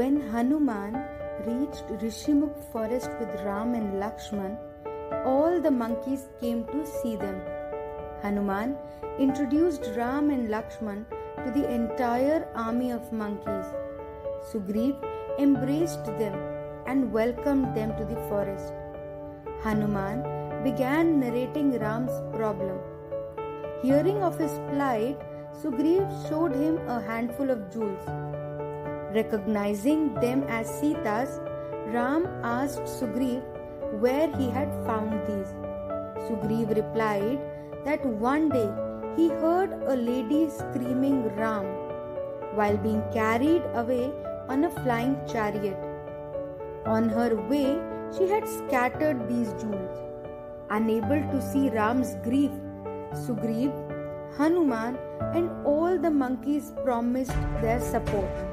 When Hanuman reached Rishimukh forest with Ram and Lakshman, all the monkeys came to see them. Hanuman introduced Ram and Lakshman to the entire army of monkeys. Sugriv embraced them and welcomed them to the forest. Hanuman began narrating Ram's problem. Hearing of his plight, Sugriv showed him a handful of jewels. Recognizing them as Sita's, Ram asked Sugriv where he had found these. Sugriv replied that one day he heard a lady screaming Ram while being carried away on a flying chariot. On her way, she had scattered these jewels. Unable to see Ram's grief, Sugriv, Hanuman, and all the monkeys promised their support.